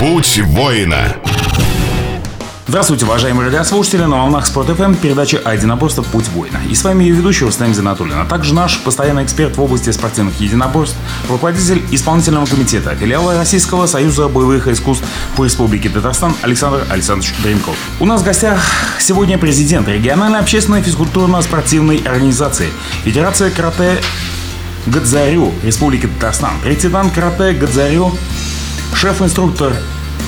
Путь воина. Здравствуйте, уважаемые радиослушатели, на волнах Спорт ФМ передача «А единоборство. Путь воина». И с вами ее ведущий Рустам Зинатуллин, а также наш постоянный эксперт в области спортивных единоборств, руководитель исполнительного комитета филиала Российского союза боевых искусств по Республике Татарстан Александр Александрович Дренков. У нас в гостях сегодня президент региональной общественной физкультурно-спортивной организации Федерация карате Гадзарю Республики Татарстан, президент карате Гадзарю, шеф-инструктор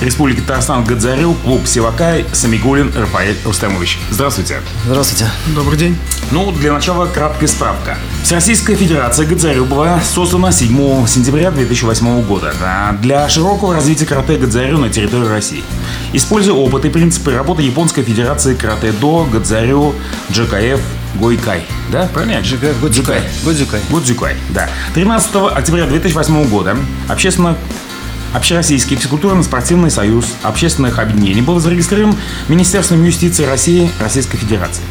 Республики Татарстан Гадзарю, клуб Севакай, Самигулин Рафаэль Рустамович. Здравствуйте. Здравствуйте. Добрый день. Ну, для начала краткая справка. Всероссийская Федерация Гадзарю была создана 7 сентября 2008 года для широкого развития карате Гадзарю на территории России. Используя опыт и принципы работы Японской Федерации карате-до, Гадзарю, ДЖКФ, Гойкай. Да, правильно? ДЖКФ Годзюкай. Годзюкай. Годзюкай, да. 13 октября 2008 года общественно Общероссийский физкультурно-спортивный союз общественных объединений был зарегистрирован Министерством юстиции России Российской Федерации.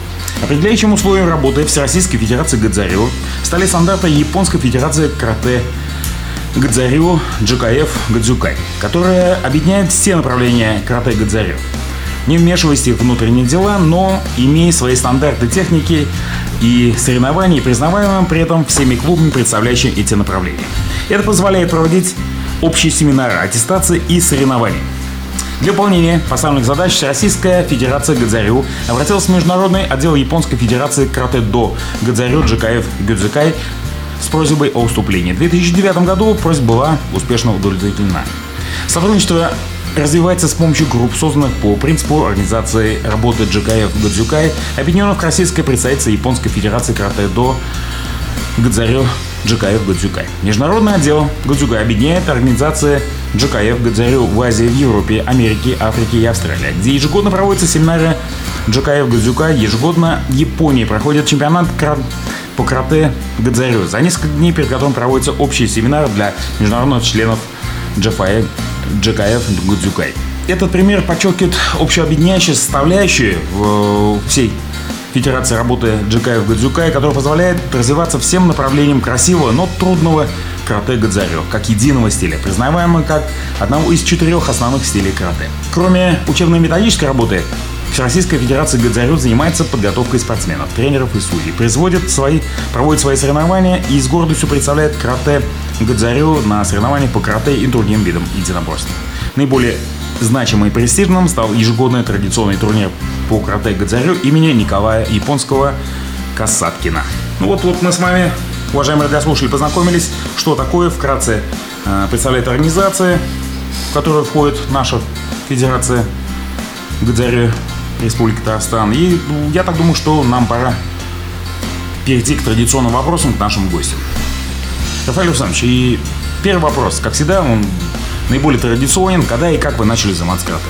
Определяющим условием работы Всероссийской Федерации Гадзарю стали стандарты Японской Федерации Карате Гадзарю GKF Гадзюкай, которые объединяют все направления карате Гадзарю. Не вмешиваясь в внутренние дела, но имея свои стандарты техники и соревнований, признаваемым при этом всеми клубами, представляющими эти направления. Это позволяет проводить общие семинары, аттестации и соревнований. Для выполнения поставленных задач Российская Федерация Гадзарю обратилась в Международный отдел Японской Федерации Карате-До Гадзарю Джикаев Гюдзикай с просьбой о уступлении. В 2009 году просьба была успешно удовлетворена. Сотрудничество развивается с помощью групп, созданных по принципу организации работы Джикаев Гадзюкай, объединенных в российское представительство Японской Федерации Карате-До Гадзарю GKF Гадзюкай. Международный отдел Гадзюкай объединяет организации GKF Гадзарю в Азии, в Европе, Америке, Африке и Австралии, где ежегодно проводятся семинары GKF Гадзюкай. Ежегодно в Японии проходит чемпионат по карате Гадзарю, за несколько дней перед которым проводится общий семинар для международных членов GFI, GKF Гадзюкай. Этот пример подчеркивает общеобъединяющую составляющую всей Федерации работы Джикаев Гадзюкай, которая позволяет развиваться всем направлениям красивого, но трудного карате Гадзарё, как единого стиля, признаваемого как одного из четырех основных стилей карате. Кроме учебно-методической работы, Всероссийская Федерация Гадзарю занимается подготовкой спортсменов, тренеров и судей, производит свои, проводит свои соревнования и с гордостью представляет карате Гадзарю на соревнованиях по карате и другим видам единоборств. Наиболее значимым и престижным стал ежегодный традиционный турнир по карате Гадзарю имени Николая Японского Касаткина. Ну вот, вот мы с вами, уважаемые радиослушатели, познакомились, что такое вкратце э, представляет организация, в которую входит наша Федерация Гадзарю Республики Татарстан. И ну, я так думаю, что нам пора перейти к традиционным вопросам к нашим гостям. Рафаэль Александрович, и первый вопрос, как всегда, он наиболее традиционен, когда и как вы начали заниматься карате?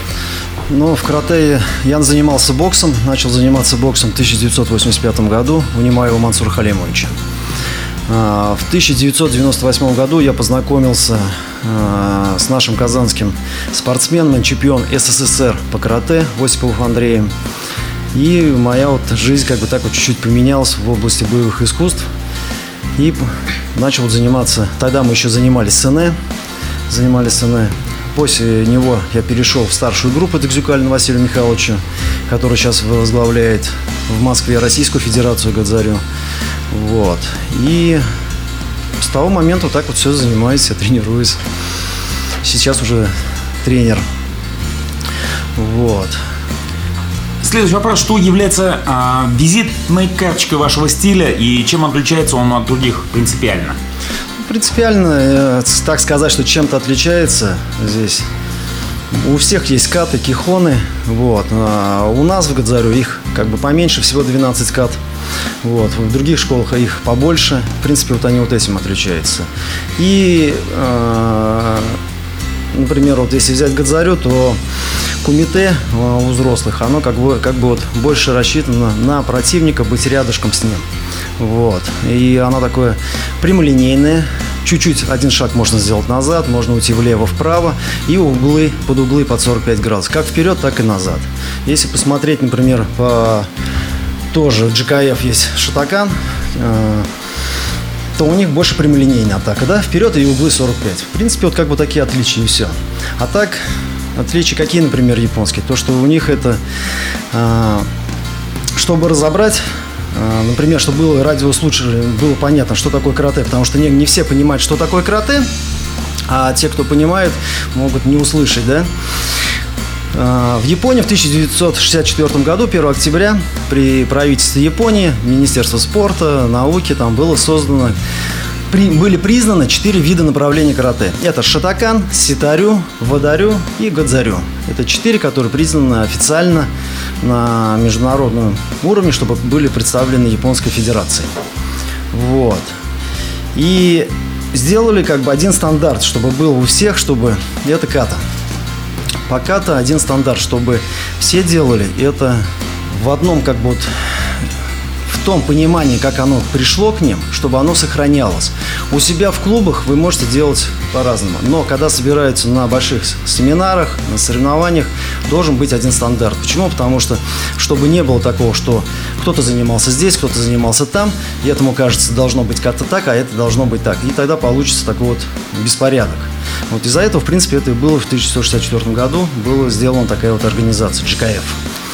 Ну, в карате я занимался боксом, начал заниматься боксом в 1985 году у Немаева Мансура Халимовича. А, в 1998 году я познакомился а, с нашим казанским спортсменом, чемпион СССР по карате Осиповым Андреем. И моя вот жизнь как бы так вот чуть-чуть поменялась в области боевых искусств. И начал заниматься, тогда мы еще занимались СНЭ, занимались СНЭ. После него я перешел в старшую группу Декзюкалина Василия Михайловича, который сейчас возглавляет в Москве Российскую Федерацию Гадзарю. Вот. И с того момента вот так вот все занимаюсь, я тренируюсь. Сейчас уже тренер. Вот. Следующий вопрос. Что является а, визитной карточкой вашего стиля и чем отличается он от других принципиально? Принципиально, э, так сказать, что чем-то отличается здесь. У всех есть каты, кихоны, вот. А у нас в Гадзарю их как бы поменьше, всего 12 кат. Вот. В других школах их побольше. В принципе, вот они вот этим отличаются. И, э, например, вот если взять Гадзарю, то кумите э, у взрослых, оно как бы, как бы вот больше рассчитано на противника, быть рядышком с ним. Вот. И она такое прямолинейное, чуть-чуть один шаг можно сделать назад, можно уйти влево-вправо и углы под углы под 45 градусов, как вперед, так и назад. Если посмотреть, например, по тоже GKF есть шатакан, э, то у них больше прямолинейная атака, да, вперед и углы 45. В принципе, вот как бы такие отличия и все. А так, Отличия какие, например, японские? То, что у них это, а, чтобы разобрать Например, чтобы было радиослушателю было понятно, что такое карате, потому что не, не все понимают, что такое карате, а те, кто понимает, могут не услышать, да. А, в Японии в 1964 году, 1 октября, при правительстве Японии, Министерство спорта, науки, там было создано при, были признаны четыре вида направления карате. Это шатакан, ситарю, вадарю и гадзарю. Это четыре, которые признаны официально на международном уровне, чтобы были представлены Японской Федерацией. Вот. И сделали как бы один стандарт, чтобы был у всех, чтобы это ката. По ката один стандарт, чтобы все делали это в одном как бы вот в том понимании, как оно пришло к ним, чтобы оно сохранялось. У себя в клубах вы можете делать по-разному. Но когда собираются на больших семинарах, на соревнованиях, должен быть один стандарт. Почему? Потому что, чтобы не было такого, что кто-то занимался здесь, кто-то занимался там, и этому кажется, должно быть как-то так, а это должно быть так. И тогда получится такой вот беспорядок. Вот из-за этого, в принципе, это и было в 1964 году, была сделана такая вот организация, GKF.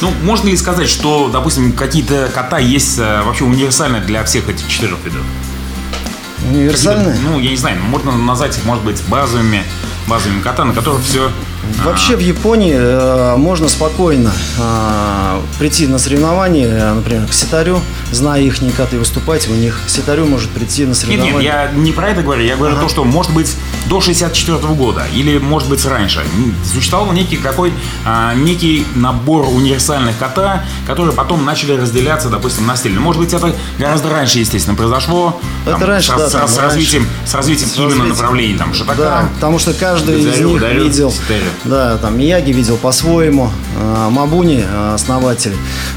Ну, можно ли сказать, что, допустим, какие-то кота есть э, вообще универсальные для всех этих четырех видов? Универсальные? Ну, я не знаю, можно назвать их, может быть, базовыми, базовыми кота, на которых все Вообще в Японии э, можно спокойно э, прийти на соревнования, например, к ситарю, зная их коты, выступать, у них ситарю может прийти на соревнования. Нет, нет, я не про это говорю, я говорю ага. то, что может быть до 64 -го года или может быть раньше существовал некий какой а, некий набор универсальных кота, которые потом начали разделяться, допустим, на стиль. Может быть это гораздо раньше, естественно, произошло. Это там, раньше, с, да, с, там, с развитием, с развитием с именно развитием. направлений там шатака. Да, потому что каждый из них ударю, видел. Стелю. Да, там Мияги видел по-своему, а, Мабуни, а, основатель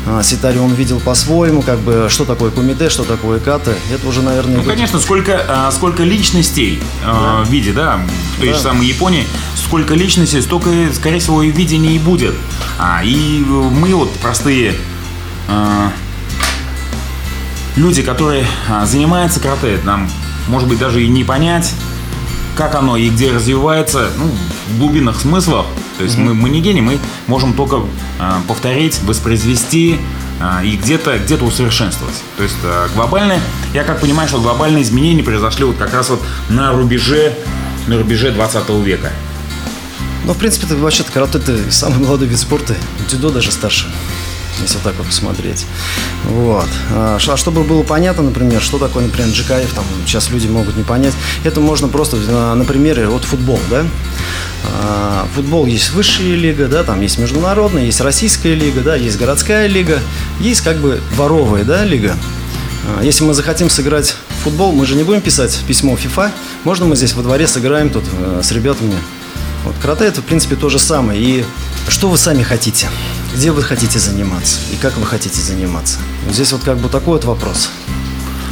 а, Ситари, он видел по-своему, как бы, что такое кумите, что такое каты. Это уже, наверное... Ну, конечно, сколько, сколько личностей да. в виде, да, в той да. же самой Японии, сколько личностей, столько, скорее всего, и видения и будет. А, и мы вот простые люди, которые занимаются карате, нам, может быть, даже и не понять, как оно и где развивается, ну, в глубинных смыслах. То есть mm-hmm. мы, мы не гений, мы можем только э, повторить, воспроизвести э, и где-то где усовершенствовать. То есть э, глобальные, я как понимаю, что глобальные изменения произошли вот как раз вот на рубеже, на рубеже 20 века. Ну, в принципе, это вообще-то карате это самый молодой вид спорта. Дзюдо даже старше если так вот посмотреть. Вот. А, а чтобы было понятно, например, что такое, например, GKF, там сейчас люди могут не понять, это можно просто на, на примере вот футбол, да. А, футбол есть высшая лига, да, там есть международная, есть российская лига, да, есть городская лига, есть как бы дворовая, да, лига. А, если мы захотим сыграть футбол, мы же не будем писать письмо FIFA, можно мы здесь во дворе сыграем тут э, с ребятами. Вот карате это, в принципе, то же самое. И что вы сами хотите? Где вы хотите заниматься? И как вы хотите заниматься? Вот здесь вот как бы такой вот вопрос.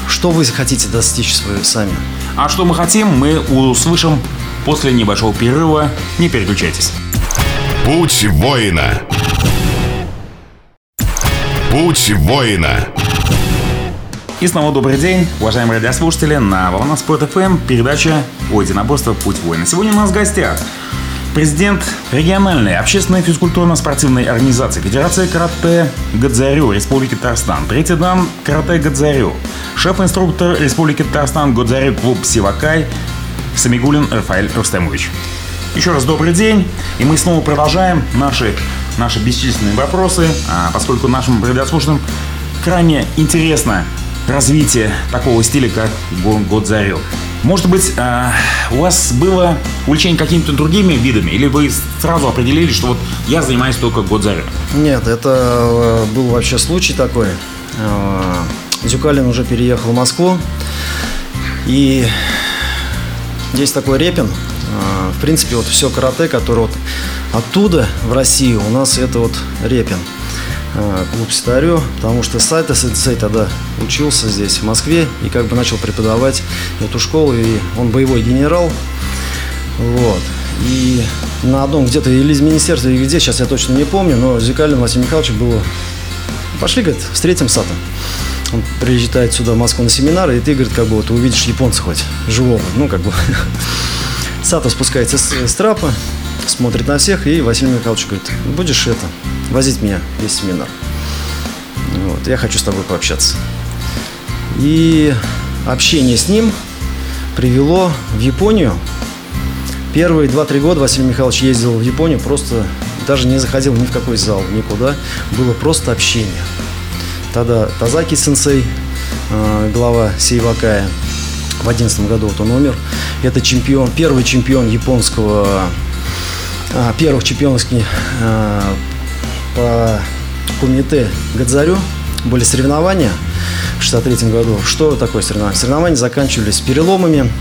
Что вы хотите достичь свою сами? А что мы хотим, мы услышим после небольшого перерыва. Не переключайтесь. Путь воина. Путь воина. И снова добрый день, уважаемые радиослушатели, на Волна Спорт ФМ передача о единоборстве «Путь воина». Сегодня у нас в гостях Президент региональной общественной физкультурно-спортивной организации Федерации карате Гадзарю Республики Татарстан. Третий дан карате Гадзарю. Шеф-инструктор Республики Татарстан Гадзарю клуб Сивакай Самигулин Рафаэль Рустемович. Еще раз добрый день, и мы снова продолжаем наши, наши бесчисленные вопросы, а поскольку нашим радиослушателям крайне интересно развитие такого стиля, как Годзарю. Может быть, э, у вас было увлечение какими-то другими видами, или вы сразу определили, что вот я занимаюсь только Годзарю? Нет, это э, был вообще случай такой. Э, Зюкалин уже переехал в Москву, и есть такой Репин. В принципе, вот все карате, которое вот оттуда в Россию у нас это вот Репин клуб Ситарю, потому что Сайта Сенсей тогда учился здесь, в Москве, и как бы начал преподавать эту школу, и он боевой генерал. Вот. И на одном где-то или из министерства, или где, сейчас я точно не помню, но Зикалин Василий Михайлович было... Пошли, говорит, встретим Сата. Он прилетает сюда в Москву на семинар, и ты, говорит, как бы вот увидишь японца хоть, живого, ну, как бы. Сато спускается с, с трапа, смотрит на всех, и Василий Михайлович говорит, будешь это, возить меня весь семинар. Вот, я хочу с тобой пообщаться. И общение с ним привело в Японию. Первые 2-3 года Василий Михайлович ездил в Японию, просто даже не заходил ни в какой зал, никуда. Было просто общение. Тогда Тазаки сенсей, э, глава Сейвакая, в 11 году вот он умер. Это чемпион, первый чемпион японского, первых чемпионских а, по кумите Гадзарю были соревнования в 63 году. Что такое соревнование? Соревнования заканчивались переломами,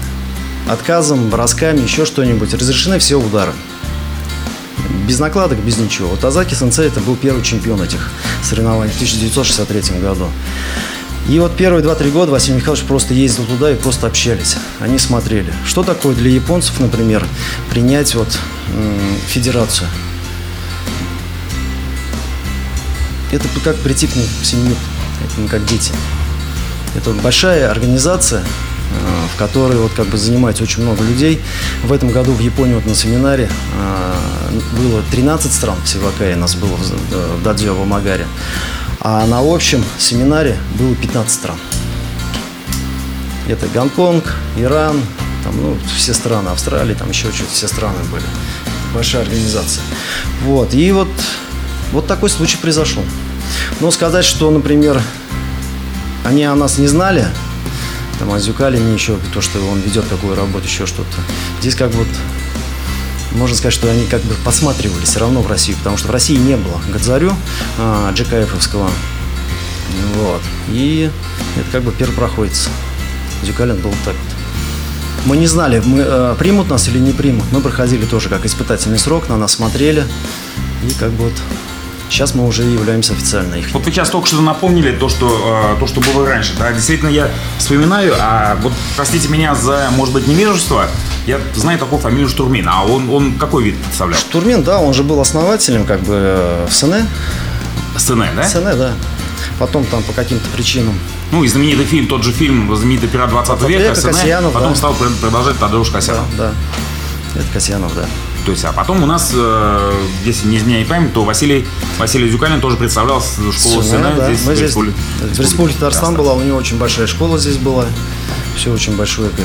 отказом, бросками, еще что-нибудь. Разрешены все удары. Без накладок, без ничего. Вот Азаки Сенсей это был первый чемпион этих соревнований в 1963 году. И вот первые 2-3 года Василий Михайлович просто ездил туда и просто общались. Они смотрели. Что такое для японцев, например, принять вот федерацию? Это как прийти к семью, это не как дети. Это большая организация, э, в которой вот как бы занимается очень много людей. В этом году в Японии вот на семинаре э, было 13 стран в Севакае, нас было в Дадзё, в Амагаре. А на общем семинаре было 15 стран. Это Гонконг, Иран, там, ну, все страны, Австралия, там еще что-то, все страны были. Большая организация. Вот, и вот, вот такой случай произошел. Но сказать, что, например, они о нас не знали, там, о Зюкалине еще, то, что он ведет какую работу, еще что-то. Здесь как вот можно сказать, что они как бы посматривали все равно в Россию, потому что в России не было Гадзарю а, Джекаевского. Вот. И это как бы первопроходец. Дюкалин был так вот. Мы не знали, мы, э, примут нас или не примут. Мы проходили тоже как испытательный срок, на нас смотрели. И как бы вот Сейчас мы уже являемся официально их. Вот вы сейчас только что напомнили то, что, э, то, что было раньше. Да? Действительно, я вспоминаю, а вот простите меня за, может быть, невежество, я знаю такую фамилию Штурмин. А он, он какой вид представлял? Штурмин, да, он же был основателем как бы э, в СНЭ. СНЭ, да? СНЭ, да. Потом там по каким-то причинам. Ну, и знаменитый фильм, тот же фильм, знаменитый «Пират 20 века», века СНЭ, Касьянов, потом да. стал продолжать Тадeusz Касьянов. Да, да. Это Касьянов, да. То есть, а потом у нас, э, если не изменяет память, то Василий, Василий Зюкалин тоже представлял школу Сына, СНЭ да. здесь, Мы в здесь Республике, в Республике Татарстан была, у него очень большая школа здесь была. Все очень большое. э,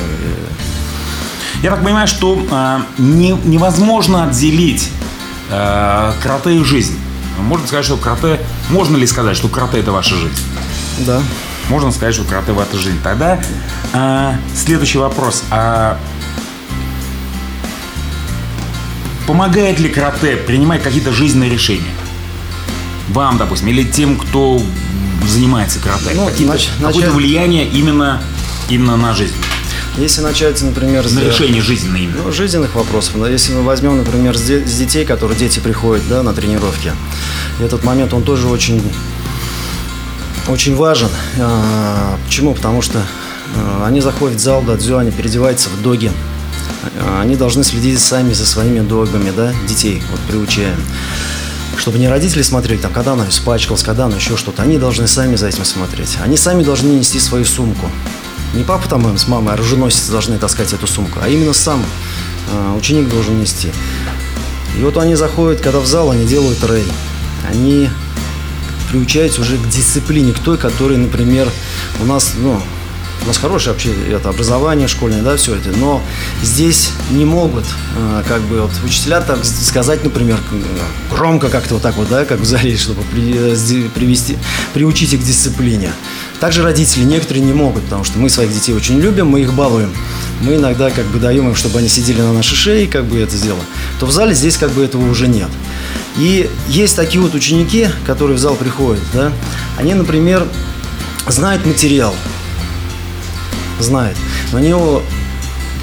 Я так понимаю, что э, не, невозможно отделить э, карате и жизнь. Можно сказать, что карате... Можно ли сказать, что карате – это ваша жизнь? Да. Можно сказать, что карате – ваша жизнь. Тогда э, следующий вопрос. А помогает ли карате принимать какие-то жизненные решения? Вам, допустим, или тем, кто занимается карате? Ну, Какие-то- нач- Какое-то начать- влияние именно, именно на жизнь? Если начать, например, с, На решение жизненные именно. ну, жизненных вопросов. Но если мы возьмем, например, с, де- с детей, которые дети приходят да, на тренировки, этот момент, он тоже очень, очень важен. А, почему? Потому что а, они заходят в зал дадзё, они переодеваются в доги. А, Они должны следить сами за своими догами, да, детей, вот приучаем. Чтобы не родители смотрели, там, когда она испачкалась, когда она еще что-то. Они должны сами за этим смотреть. Они сами должны нести свою сумку. Не папа там им с мамой, оруженосец должны таскать эту сумку, а именно сам э, ученик должен нести. И вот они заходят, когда в зал, они делают рей. Они приучаются уже к дисциплине, к той, которой, например, у нас, ну, у нас хорошее вообще это образование школьное, да, все это, но здесь не могут, э, как бы, вот, учителя так сказать, например, громко как-то вот так вот, да, как в зале, чтобы при- привести, приучить их к дисциплине. Также родители некоторые не могут, потому что мы своих детей очень любим, мы их балуем. Мы иногда как бы даем им, чтобы они сидели на нашей шее, как бы это сделано. То в зале здесь как бы этого уже нет. И есть такие вот ученики, которые в зал приходят, да, они, например, знают материал, знают, но они его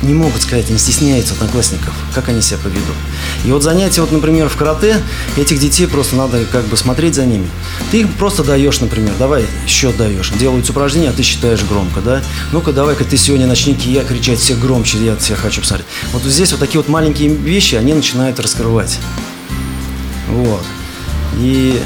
не могут сказать, они стесняются одноклассников, как они себя поведут. И вот занятия, вот, например, в карате, этих детей просто надо как бы смотреть за ними. Ты им просто даешь, например, давай счет даешь, делаются упражнения, а ты считаешь громко, да? Ну-ка, давай-ка ты сегодня начни я кричать все громче, я тебя хочу посмотреть. Вот здесь вот такие вот маленькие вещи, они начинают раскрывать. Вот. И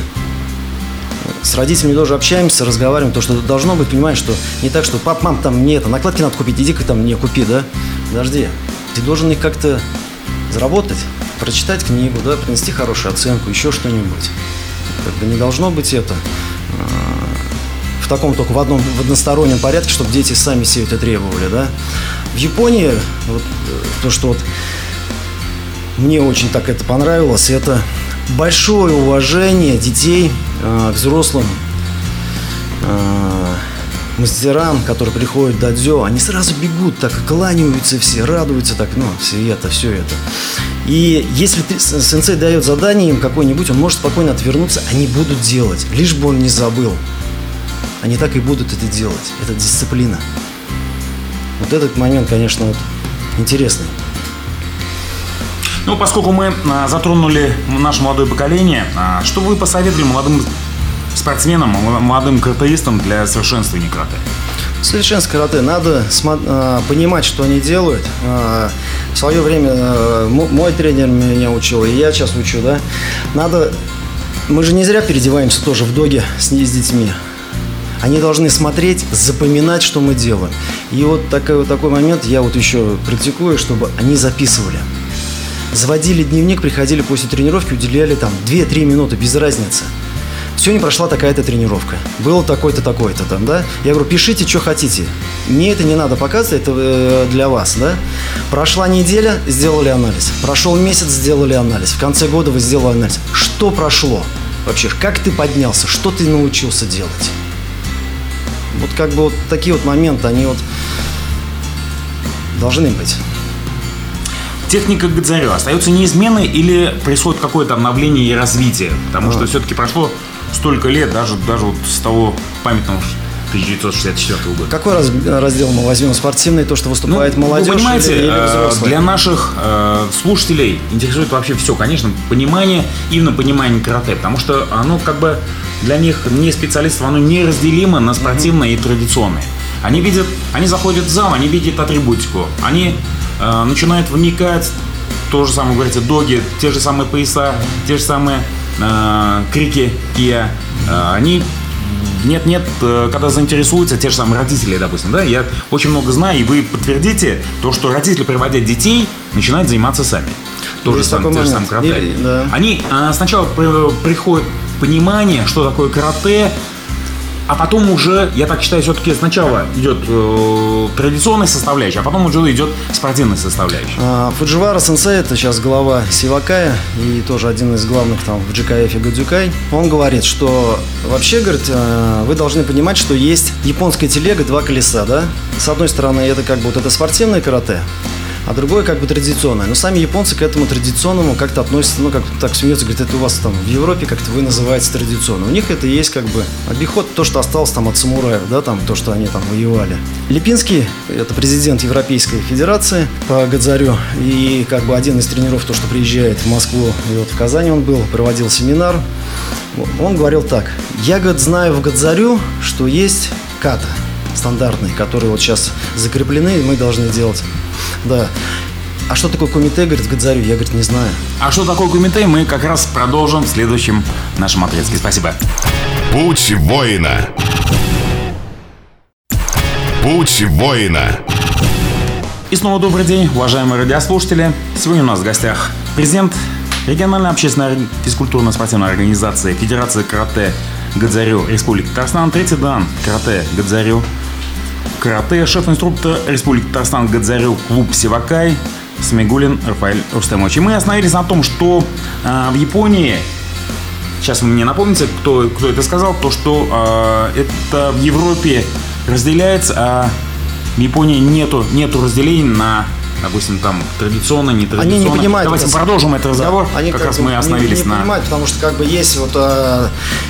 с родителями тоже общаемся, разговариваем, то, что должно быть, понимаешь, что не так, что пап, мам, там мне это, накладки надо купить, иди-ка там мне купи, да? Подожди, ты должен их как-то заработать, прочитать книгу, да, принести хорошую оценку, еще что-нибудь. Как бы не должно быть это э, в таком только в одном в одностороннем порядке, чтобы дети сами себе это требовали, да. В Японии вот, э, то, что вот мне очень так это понравилось, это большое уважение детей э, взрослым э, мастерам, которые приходят до дзё, они сразу бегут, так кланяются все, радуются так, ну, все это, все это. И если ты, сенсей дает задание им какое-нибудь, он может спокойно отвернуться, они будут делать, лишь бы он не забыл. Они так и будут это делать. Это дисциплина. Вот этот момент, конечно, вот интересный. Ну, поскольку мы а, затронули наше молодое поколение, а, что вы посоветовали молодым спортсменам, молодым каратеистам для совершенствования карате? Совершенство карате. Надо э, понимать, что они делают. В свое время мой тренер меня учил, и я сейчас учу, да. Надо... Мы же не зря переодеваемся тоже в доге с, с детьми. Они должны смотреть, запоминать, что мы делаем. И вот такой, вот такой момент я вот еще практикую, чтобы они записывали заводили дневник, приходили после тренировки, уделяли там 2-3 минуты, без разницы. Сегодня прошла такая-то тренировка. Было такой-то, такой-то там, да? Я говорю, пишите, что хотите. Мне это не надо показывать, это э, для вас, да? Прошла неделя, сделали анализ. Прошел месяц, сделали анализ. В конце года вы сделали анализ. Что прошло? Вообще, как ты поднялся? Что ты научился делать? Вот как бы вот такие вот моменты, они вот должны быть техника Гадзарю остается неизменной или происходит какое-то обновление и развитие? Потому а. что все-таки прошло столько лет, даже, даже вот с того памятного 1964 года. Какой раз, раздел мы возьмем? Спортивный, то, что выступает ну, молодежь вы понимаете, или, или э, Для наших э, слушателей интересует вообще все, конечно, понимание, именно понимание карате, потому что оно как бы для них, не специалистов, оно неразделимо на спортивное mm-hmm. и традиционное. Они видят, они заходят в зал, они видят атрибутику, они э, начинают вникать, то же самое, говорите, доги, те же самые пояса, те же самые э, крики Кия, э, они нет-нет, э, когда заинтересуются те же самые родители, допустим, да, я очень много знаю, и вы подтвердите то, что родители, приводят детей, начинают заниматься сами. То же самое, те же самые карате. Да. Они а, сначала при, приходит понимание, что такое карате, а потом уже, я так считаю, все-таки сначала идет э, традиционная составляющая, а потом уже идет спортивная составляющая. А, Фудживара Сенсей, это сейчас глава Сивакая и тоже один из главных там в GKF Гадзюкай. Он говорит, что вообще, говорит, э, вы должны понимать, что есть японская телега, два колеса, да? С одной стороны, это как бы вот это спортивное карате, а другое как бы традиционное. Но сами японцы к этому традиционному как-то относятся, ну, как так смеются, говорят, это у вас там в Европе как-то вы называете традиционно. У них это есть как бы обиход, то, что осталось там от самураев, да, там, то, что они там воевали. Липинский, это президент Европейской Федерации по Гадзарю, и как бы один из тренеров, то, что приезжает в Москву, и вот в Казани он был, проводил семинар, он говорил так, я, говорит, знаю в Гадзарю, что есть ката стандартные, которые вот сейчас закреплены, и мы должны делать да. А что такое кумите, говорит, Гадзарю? Я, говорит, не знаю. А что такое кумите, мы как раз продолжим в следующем нашем отрезке. Спасибо. Путь воина. Путь воина. И снова добрый день, уважаемые радиослушатели. Сегодня у нас в гостях президент региональной общественной физкультурно-спортивной организации Федерации карате Гадзарю Республики Татарстан, третий дан карате Гадзарю карате, шеф-инструктор Республики Татарстан Гадзарю, клуб Севакай, Смигулин Рафаэль Рустемович. И мы остановились на том, что э, в Японии, сейчас вы мне напомните, кто, кто это сказал, то, что э, это в Европе разделяется, а в Японии нету, нету разделений на допустим, там традиционно, не традиционно. Они не понимают. Давайте это... продолжим этот разговор. Они как, как раз мы остановились не, не на. понимают, потому что как бы есть вот э,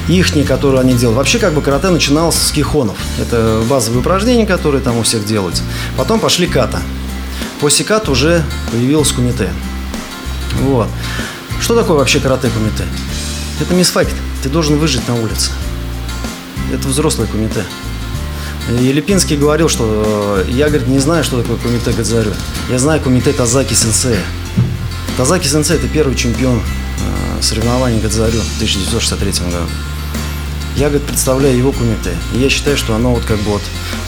ихние, которые они делают. Вообще как бы карате начиналось с кихонов. Это базовые упражнения, которые там у всех делаются. Потом пошли ката. После ката уже появилась кумите. Вот. Что такое вообще карате кумите? Это мисфакт. Ты должен выжить на улице. Это взрослый кумите. И Липинский говорил, что э, я, говорит, не знаю, что такое Кумите Гадзарю. Я знаю Кумите Тазаки Сенсея. Тазаки Сенсей – это первый чемпион э, соревнований Гадзарю в 1963 году. Я, говорит, представляю его кумите. И я считаю, что оно вот как бы вот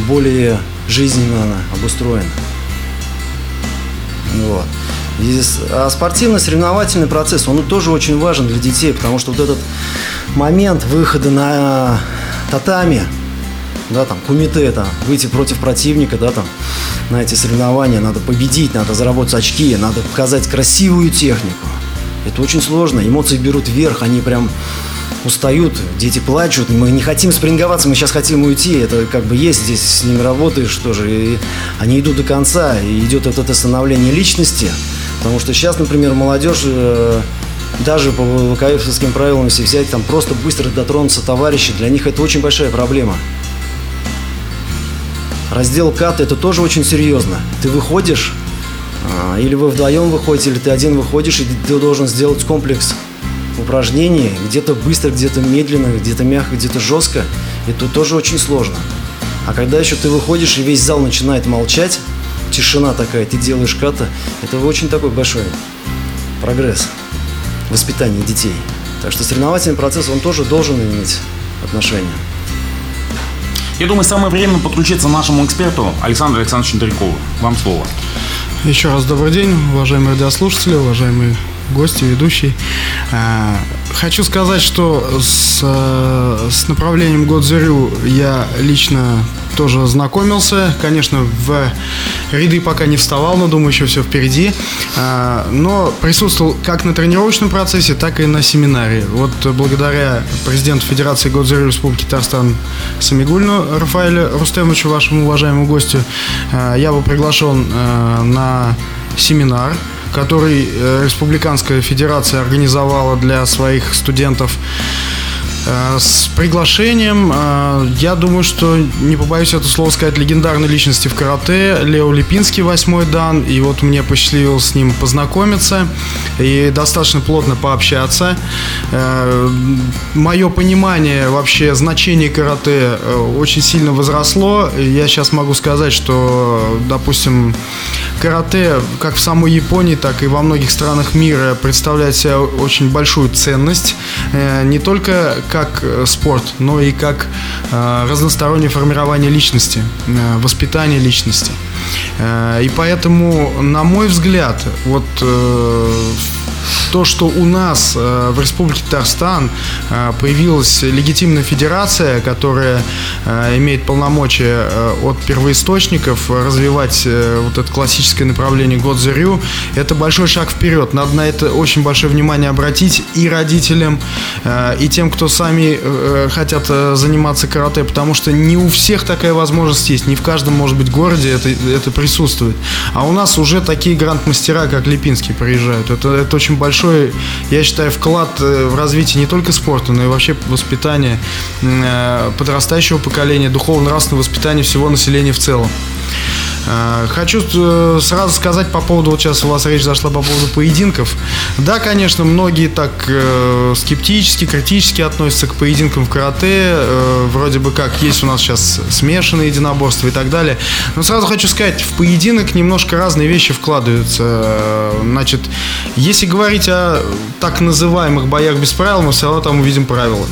более жизненно обустроено. Вот. И, а спортивно-соревновательный процесс, он тоже очень важен для детей, потому что вот этот момент выхода на татами, да, там, кумите, там, выйти против противника, да, там, на эти соревнования, надо победить, надо заработать очки, надо показать красивую технику. Это очень сложно, эмоции берут вверх, они прям устают, дети плачут, мы не хотим спринговаться, мы сейчас хотим уйти, это как бы есть здесь, с ними работаешь тоже, и они идут до конца, и идет вот это становление личности, потому что сейчас, например, молодежь э, даже по ВКФовским правилам, если взять, там просто быстро дотронуться товарища, для них это очень большая проблема. Раздел кат это тоже очень серьезно. Ты выходишь, а, или вы вдвоем выходите, или ты один выходишь, и ты должен сделать комплекс упражнений, где-то быстро, где-то медленно, где-то мягко, где-то жестко. Это тоже очень сложно. А когда еще ты выходишь, и весь зал начинает молчать, тишина такая, ты делаешь ката, это очень такой большой прогресс воспитания детей. Так что соревновательный процесс, он тоже должен иметь отношение. Я думаю, самое время подключиться нашему эксперту Александру Александровичу Дарькову. Вам слово. Еще раз добрый день, уважаемые радиослушатели, уважаемые гости, ведущий. А, хочу сказать, что с, с направлением Годзерю я лично тоже знакомился. Конечно, в ряды пока не вставал, но думаю, еще все впереди. А, но присутствовал как на тренировочном процессе, так и на семинаре. Вот благодаря президенту Федерации Годзерю Республики Татарстан Самигульну Рафаэлю Рустемовичу, вашему уважаемому гостю, а, я был приглашен э, на семинар который э, Республиканская Федерация организовала для своих студентов с приглашением, э, я думаю, что, не побоюсь это слово сказать, легендарной личности в карате, Лео Липинский, восьмой дан, и вот мне посчастливилось с ним познакомиться и достаточно плотно пообщаться. Э, Мое понимание вообще значения карате очень сильно возросло. Я сейчас могу сказать, что, допустим, карате как в самой Японии, так и во многих странах мира представляет себе очень большую ценность. Не только как э, спорт, но и как э, разностороннее формирование личности, э, воспитание личности. И поэтому, на мой взгляд, вот то, что у нас э, в Республике Татарстан э, появилась легитимная федерация, которая э, имеет полномочия от первоисточников развивать вот это классическое направление Годзерю, это большой шаг вперед. Надо на это очень большое внимание обратить и родителям, и тем, кто сами хотят заниматься карате, потому что не у всех такая возможность есть, не в каждом, может быть, городе это, это присутствует. А у нас уже такие гранд-мастера, как Липинский, приезжают. Это, это очень большой большой, я считаю, вклад э, в развитие не только спорта, но и вообще воспитания э, подрастающего поколения, духовно-нравственного воспитания всего населения в целом. Э, хочу э, сразу сказать по поводу, вот сейчас у вас речь зашла по поводу поединков. Да, конечно, многие так э, скептически, критически относятся к поединкам в карате. Вроде бы как есть у нас сейчас смешанные единоборства и так далее. Но сразу хочу сказать, в поединок немножко разные вещи вкладываются. Значит, если говорить о так называемых боях без правил, мы все равно там увидим правила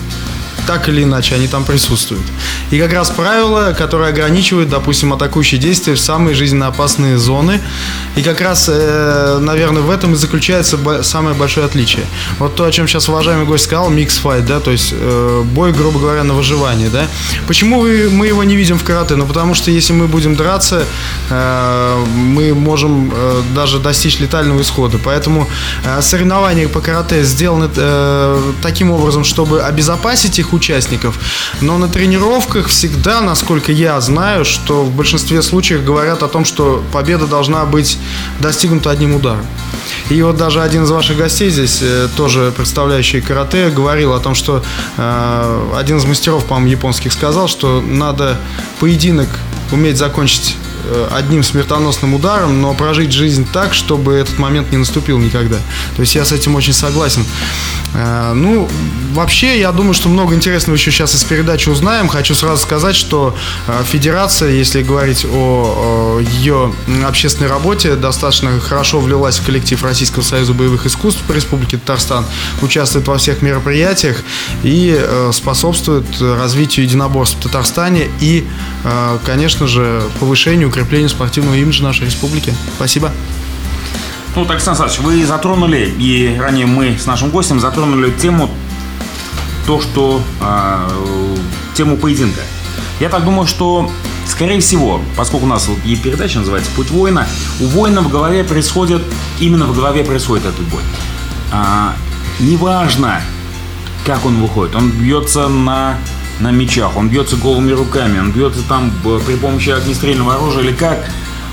так или иначе они там присутствуют. И как раз правила, которые ограничивают, допустим, атакующие действия в самые жизненно опасные зоны. И как раз, э, наверное, в этом и заключается самое большое отличие. Вот то, о чем сейчас уважаемый гость сказал, микс файт, да, то есть э, бой, грубо говоря, на выживание, да. Почему мы его не видим в карате? Ну, потому что если мы будем драться, э, мы можем даже достичь летального исхода. Поэтому соревнования по карате сделаны таким образом, чтобы обезопасить их участников. Но на тренировках всегда, насколько я знаю, что в большинстве случаев говорят о том, что победа должна быть достигнута одним ударом. И вот даже один из ваших гостей здесь, э, тоже представляющий карате, говорил о том, что э, один из мастеров, по-моему, японских сказал, что надо поединок уметь закончить одним смертоносным ударом, но прожить жизнь так, чтобы этот момент не наступил никогда. То есть я с этим очень согласен. Э, ну, вообще, я думаю, что много интересного еще сейчас из передачи узнаем. Хочу сразу сказать, что э, Федерация, если говорить о ее общественной работе, достаточно хорошо влилась в коллектив Российского союза боевых искусств по Республике Татарстан, участвует во всех мероприятиях и способствует развитию единоборств в Татарстане и, конечно же, повышению укреплению спортивного имиджа нашей республики. Спасибо. Ну, вот, Александр Александрович, вы затронули, и ранее мы с нашим гостем затронули тему, то, что э, тему поединка. Я так думаю, что, скорее всего, поскольку у нас вот и передача называется «Путь воина», у воина в голове происходит, именно в голове происходит этот бой. А, неважно, как он выходит, он бьется на, на мечах, он бьется голыми руками, он бьется там при помощи огнестрельного оружия или как.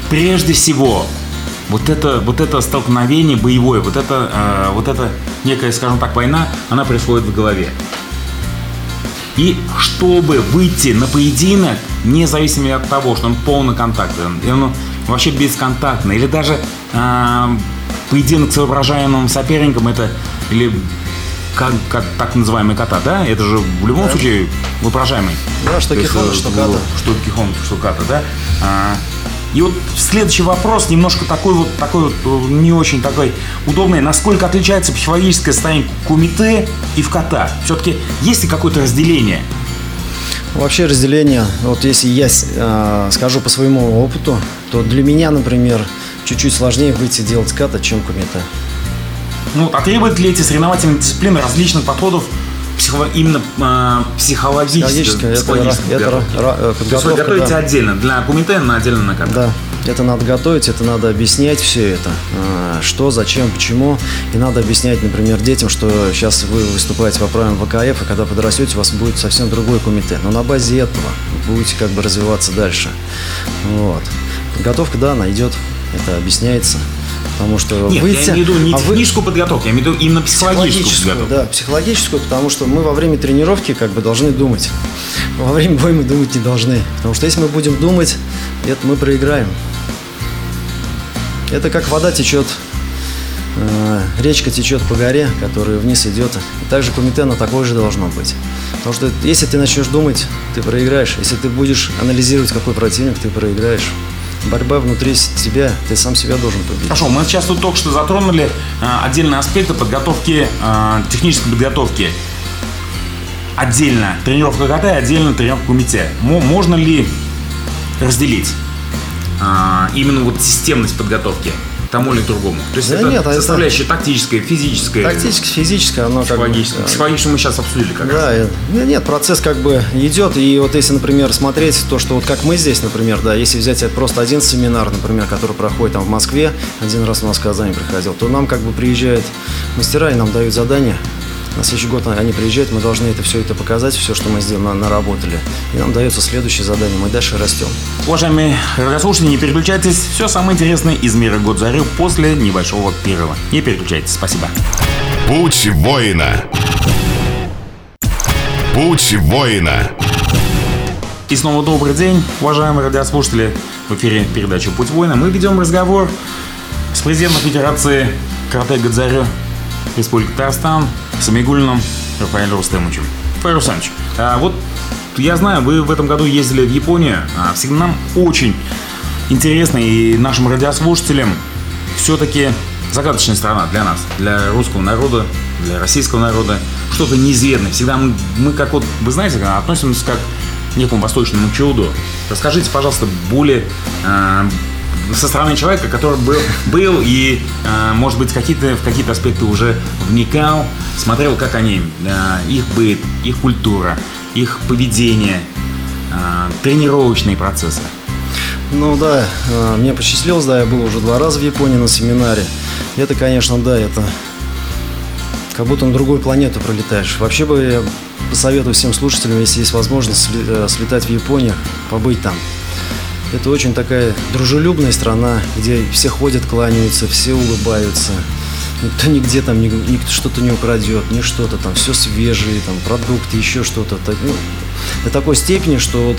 Прежде всего, вот это, вот это столкновение боевое, вот это, э, вот это некая, скажем так, война, она происходит в голове. И чтобы выйти на поединок, независимо от того, что он полный контакт, он вообще бесконтактный, или даже э, поединок с воображаемым соперником, это или как, как так называемый ката, да? Это же в любом да. случае воображаемый. Да, что кихон, э, что ката. Что кихон, что ката, да? А, и вот следующий вопрос, немножко такой вот, такой вот э, не очень такой удобный. Насколько отличается психологическое состояние кумите и в кота? Все-таки есть ли какое-то разделение? Вообще разделение, вот если я э, скажу по своему опыту, то для меня, например, чуть-чуть сложнее выйти делать ката, чем кумите. Ну, а требуют ли эти соревновательные дисциплины различных подходов психо, именно э, психологическое, психологическое это, это, это, То есть вы готовите да. отдельно для Кумитена, отдельно на ката? Да, это надо готовить, это надо объяснять все это, а, что, зачем, почему. И надо объяснять, например, детям, что сейчас вы выступаете по правилам ВКФ, и когда подрастете, у вас будет совсем другой комитет. Но на базе этого вы будете как бы развиваться дальше. Вот. Подготовка, да, она идет, это объясняется. Потому что Нет, выйти, я имею в виду не а техническую вы... подготовку, я имею в виду именно психологическую, психологическую подготовку. Да, психологическую, потому что мы во время тренировки как бы должны думать. Во время боя мы думать не должны. Потому что если мы будем думать, это мы проиграем. Это как вода течет, э, речка течет по горе, которая вниз идет. И также комитена такой же должно быть. Потому что если ты начнешь думать, ты проиграешь. Если ты будешь анализировать, какой противник, ты проиграешь борьба внутри тебя, ты сам себя должен победить. Хорошо, мы сейчас тут только что затронули а, отдельные аспекты подготовки, а, технической подготовки. Отдельно тренировка КТ, отдельно тренировка кумите. Можно ли разделить а, именно вот системность подготовки? Тому или другому. То есть да это нет, составляющая это... тактическая, физическая. Тактическая, физическая, оно психологическая. Как бы, психологическую мы сейчас обсудили как да, раз. Да, нет, процесс как бы идет. И вот если, например, смотреть то, что вот как мы здесь, например, да, если взять просто один семинар, например, который проходит там в Москве, один раз у нас в Казани приходил, то нам как бы приезжают мастера и нам дают задания на следующий год они приезжают, мы должны это все это показать, все, что мы сделали, наработали. И нам дается следующее задание, мы дальше растем. Уважаемые радиослушатели, не переключайтесь. Все самое интересное из мира Годзарю после небольшого перерыва. Не переключайтесь. Спасибо. Путь воина. Путь воина. И снова добрый день, уважаемые радиослушатели. В эфире передача «Путь воина». Мы ведем разговор с президентом Федерации Карате Гадзарю Республики Татарстан Самигулиным Рафаэлем Рустемовичем. Рафаэль Рустемович, а вот я знаю, вы в этом году ездили в Японию. А всегда нам очень интересно и нашим радиослушателям все-таки загадочная страна для нас, для русского народа, для российского народа. Что-то неизведанное. Всегда мы, мы как вот, вы знаете, относимся как к некому восточному чуду. Расскажите, пожалуйста, более э, со стороны человека, который был, был и, э, может быть, какие-то, в какие-то аспекты уже вникал, смотрел, как они, э, их быт, их культура, их поведение, э, тренировочные процессы. Ну да, мне посчастливилось, да, я был уже два раза в Японии на семинаре. Это, конечно, да, это как будто на другую планету пролетаешь. Вообще бы я посоветую всем слушателям, если есть возможность слетать в Японию, побыть там. Это очень такая дружелюбная страна, где все ходят, кланяются, все улыбаются. Никто нигде там никто что-то не украдет, ни что-то там, все свежие, там, продукты, еще что-то. Ну, до такой степени, что вот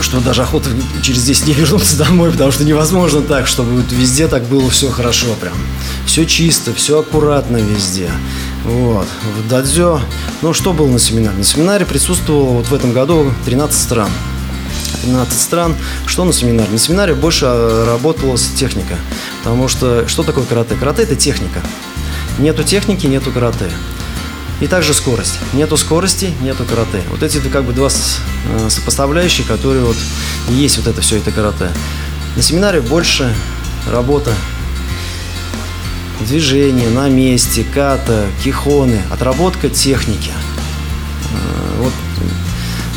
что даже охота через 10 дней вернуться домой, потому что невозможно так, чтобы вот везде так было все хорошо прям. Все чисто, все аккуратно везде. Вот. В Дадзё, ну что было на семинаре? На семинаре присутствовало вот в этом году 13 стран. 13 стран. Что на семинаре? На семинаре больше а, работалась техника. Потому что что такое карате? Карате – это техника. Нету техники, нету карате. И также скорость. Нету скорости, нету карате. Вот эти как бы два э, сопоставляющие, которые вот есть вот это все это карате. На семинаре больше работа движение на месте, ката, кихоны, отработка техники.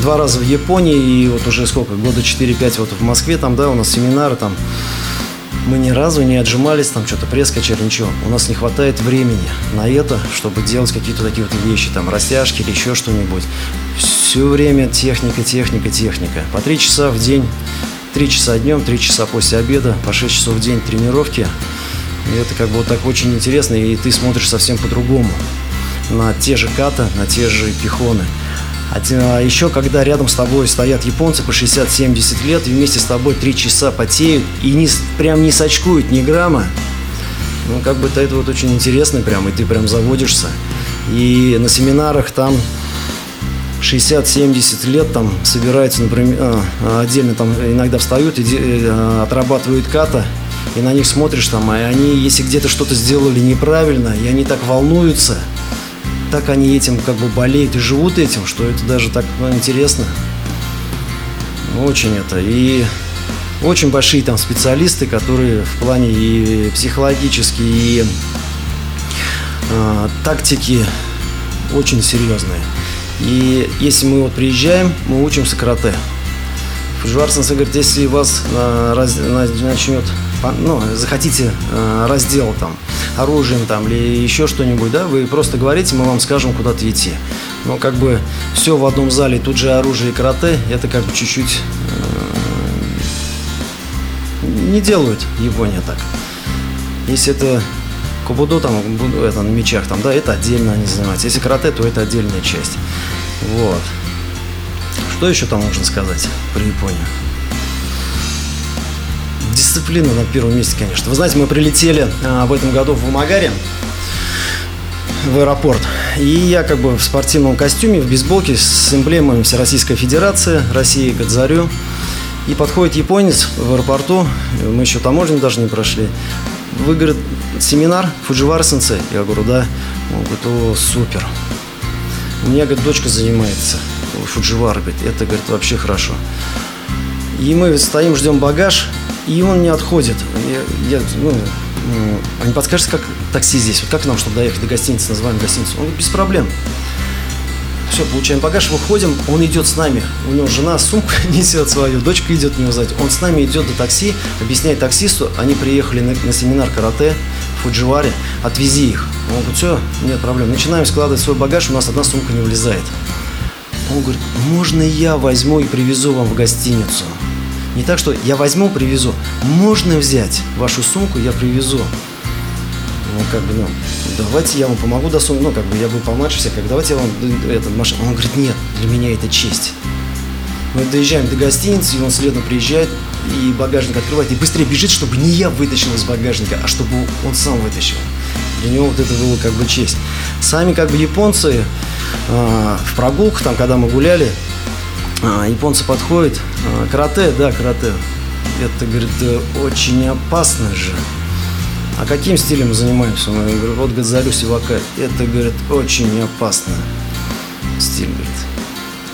Два раза в Японии и вот уже сколько, года 4-5 вот в Москве, там, да, у нас семинары там, мы ни разу не отжимались, там что-то пресс качали, ничего. У нас не хватает времени на это, чтобы делать какие-то такие вот вещи, там, растяжки или еще что-нибудь. Все время техника, техника, техника. По три часа в день, три часа днем, три часа после обеда, по 6 часов в день тренировки. И это как бы вот так очень интересно, и ты смотришь совсем по-другому на те же ката, на те же пихоны. А еще, когда рядом с тобой стоят японцы по 60-70 лет, и вместе с тобой 3 часа потеют, и не, прям не сочкуют ни грамма, ну, как бы это вот очень интересно прям, и ты прям заводишься. И на семинарах там 60-70 лет там собираются, например, а, отдельно там иногда встают и э, отрабатывают ката, и на них смотришь там, и они, если где-то что-то сделали неправильно, и они так волнуются – так они этим как бы болеют и живут этим, что это даже так ну, интересно. Очень это. И очень большие там специалисты, которые в плане и психологические, и э, тактики очень серьезные. И если мы вот приезжаем, мы учимся карате. Фуджварсенс говорит, если вас э, раз, начнет ну, захотите э, раздел там оружием там или еще что-нибудь, да, вы просто говорите, мы вам скажем, куда-то идти. Но как бы все в одном зале, тут же оружие и карате, это как бы чуть-чуть э, не делают Япония так. Если это кубудо там, это на мечах там, да, это отдельно они занимаются. Если карате, то это отдельная часть. Вот. Что еще там можно сказать про Японию? Дисциплина на первом месте, конечно. Вы знаете, мы прилетели а, в этом году в Магаре в аэропорт. И я как бы в спортивном костюме, в бейсболке с эмблемами Всероссийской Федерации России Гадзарю. И подходит японец в аэропорту, мы еще таможню даже не прошли. Вы, говорит, семинар Фудживара сенсей? Я говорю, да. Он говорит, о, супер. У меня, говорит, дочка занимается. Фудживара, говорит, это, говорит, вообще хорошо. И мы стоим, ждем багаж, и он не отходит. Я, я, ну, ну, а не подскажете, как такси здесь? Вот как нам, чтобы доехать до гостиницы, называем гостиницу? Он говорит, без проблем. Все, получаем багаж, выходим, он идет с нами. У него жена сумку несет свою, дочка идет не узнать. Он с нами идет до такси, объясняет таксисту, они приехали на, на семинар карате в Фудживаре, отвези их. Он говорит, все, нет проблем. Начинаем складывать свой багаж, у нас одна сумка не влезает. Он говорит, можно я возьму и привезу вам в гостиницу? Не так, что я возьму, привезу. Можно взять вашу сумку, я привезу. Ну, как бы, ну, давайте я вам помогу до сумки. Ну, как бы, я был помладше всех, как давайте я вам этот машину. Он говорит, нет, для меня это честь. Мы доезжаем до гостиницы, и он следом приезжает, и багажник открывает, и быстрее бежит, чтобы не я вытащил из багажника, а чтобы он сам вытащил. Для него вот это было как бы честь. Сами как бы японцы э, в прогулках, там, когда мы гуляли, а, японцы подходят, а, карате, да, карате. Это, говорит, очень опасно же. А каким стилем мы занимаемся? Он говорит, вот Газарю Сивака. Это, говорит, очень опасно. Стиль, говорит.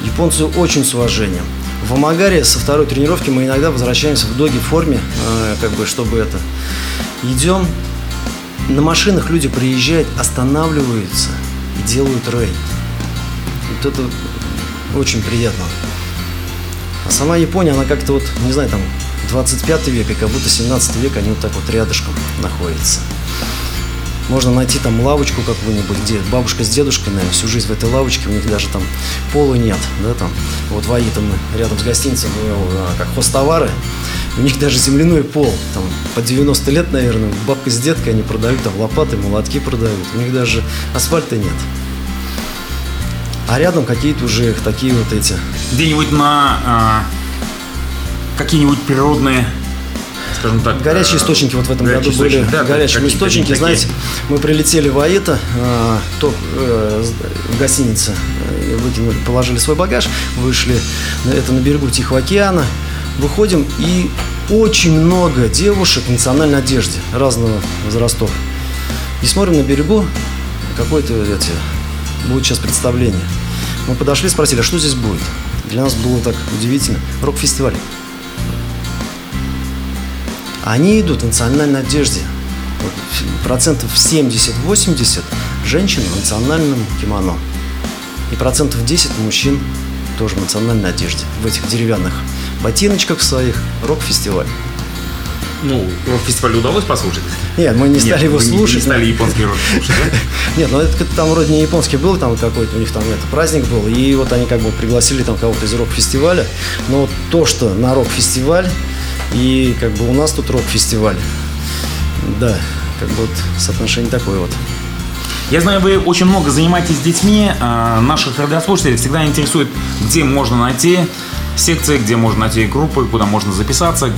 Японцы очень с уважением. В Амагаре со второй тренировки мы иногда возвращаемся в доги форме, а, как бы, чтобы это. Идем, на машинах люди приезжают, останавливаются и делают рей. Вот это очень приятно. А сама Япония, она как-то вот, не знаю, там 25 век и как будто 17 век они вот так вот рядышком находятся. Можно найти там лавочку какую-нибудь, где бабушка с дедушкой, наверное, всю жизнь в этой лавочке, у них даже там пола нет, да, там. Вот в там рядом с гостиницей, а, как хостовары, у них даже земляной пол, там, по 90 лет, наверное, бабка с деткой, они продают там лопаты, молотки продают, у них даже асфальта нет. А рядом какие-то уже такие вот эти. Где-нибудь на а, какие-нибудь природные скажем так. Горячие э, источники вот в этом году были. Да, горячие источники. Знаете, мы прилетели в Аита, э, то, э, в гостинице, э, выкинули, положили свой багаж, вышли, это на берегу Тихого океана, выходим и очень много девушек в национальной одежде разного возрастов. И смотрим на берегу какой-то эти будет сейчас представление. Мы подошли, спросили, а что здесь будет? Для нас было так удивительно. Рок-фестиваль. Они идут в национальной одежде. процентов 70-80 женщин в национальном кимоно. И процентов 10 мужчин тоже в национальной одежде, в этих деревянных ботиночках своих, рок-фестиваль. Ну, рок-фестиваль удалось послушать? Нет, мы не стали Нет, его слушать. Не стали японский рок слушать, да? Нет, ну это там вроде не японский был, там какой-то у них там это праздник был, и вот они как бы пригласили там кого-то из рок-фестиваля. Но то, что на рок-фестиваль, и как бы у нас тут рок-фестиваль, да, как бы вот соотношение такое вот. Я знаю, вы очень много занимаетесь детьми. А, наших радиослушателей всегда интересует, где можно найти секции, где можно найти группы, куда можно записаться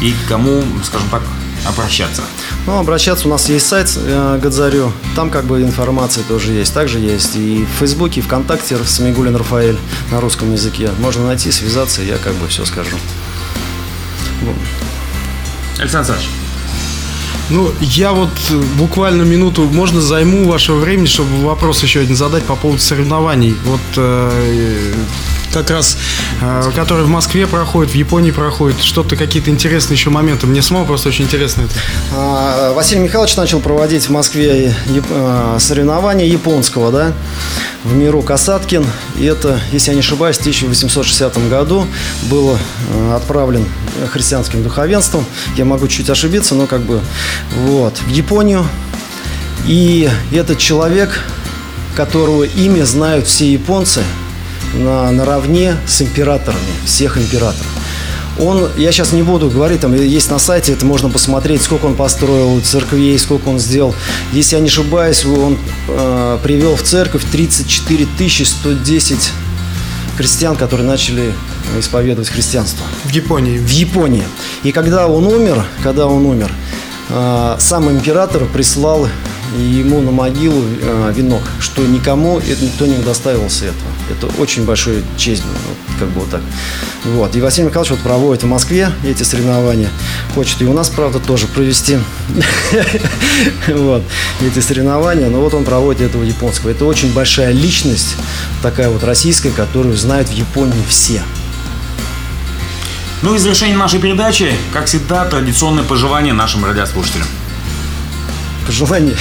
и к кому, скажем так, обращаться. Ну, обращаться у нас есть сайт э, Гадзарю, там как бы информация тоже есть. Также есть и в Фейсбуке, и ВКонтакте Самигулин Рафаэль на русском языке. Можно найти, связаться, я как бы все скажу. Александр Александрович, ну, я вот э, буквально минуту, можно займу вашего времени, чтобы вопрос еще один задать по поводу соревнований. Вот э, как раз, э, который в Москве проходит, в Японии проходит, что-то, какие-то интересные еще моменты. Мне самому просто очень интересно это. А, Василий Михайлович начал проводить в Москве э, соревнования японского, да, в миру Касаткин. И это, если я не ошибаюсь, в 1860 году был э, отправлен христианским духовенством. Я могу чуть ошибиться, но как бы вот, в Японию. И этот человек, которого имя знают все японцы – на, наравне с императорами, всех императоров. Он, я сейчас не буду говорить, там есть на сайте, это можно посмотреть, сколько он построил церквей, сколько он сделал. Если я не ошибаюсь, он э, привел в церковь 34 110 христиан, которые начали исповедовать христианство. В Японии? В Японии. И когда он умер, когда он умер, э, сам император прислал ему на могилу э, венок, что никому это, никто не удостаивался этого. Это очень большая честь, вот, как бы вот так. Вот. И Василий Михайлович вот проводит в Москве эти соревнования. Хочет и у нас, правда, тоже провести вот, эти соревнования. Но вот он проводит этого японского. Это очень большая личность, такая вот российская, которую знают в Японии все. Ну и завершение нашей передачи, как всегда, традиционное пожелание нашим радиослушателям пожелание.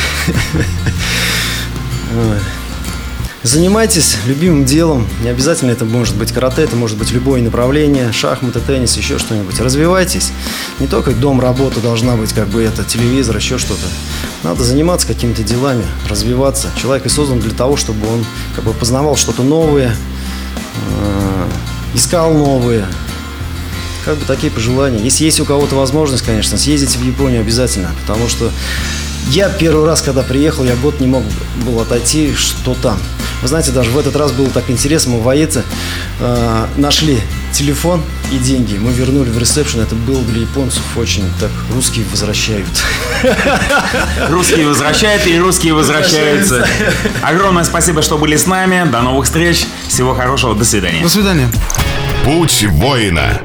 Занимайтесь любимым делом. Не обязательно это может быть карате, это может быть любое направление, шахматы, теннис, еще что-нибудь. Развивайтесь. Не только дом, работа должна быть, как бы это, телевизор, еще что-то. Надо заниматься какими-то делами, развиваться. Человек и создан для того, чтобы он как бы познавал что-то новое, э, искал новые. Как бы такие пожелания. Если есть у кого-то возможность, конечно, съездите в Японию обязательно, потому что я первый раз, когда приехал, я год не мог был отойти, что там. Вы знаете, даже в этот раз было так интересно, мы в Аэце э, нашли телефон и деньги. Мы вернули в ресепшн, это было для японцев очень так, русские возвращают. Русские возвращают и русские возвращаются. Огромное спасибо, что были с нами. До новых встреч. Всего хорошего. До свидания. До свидания. Путь воина.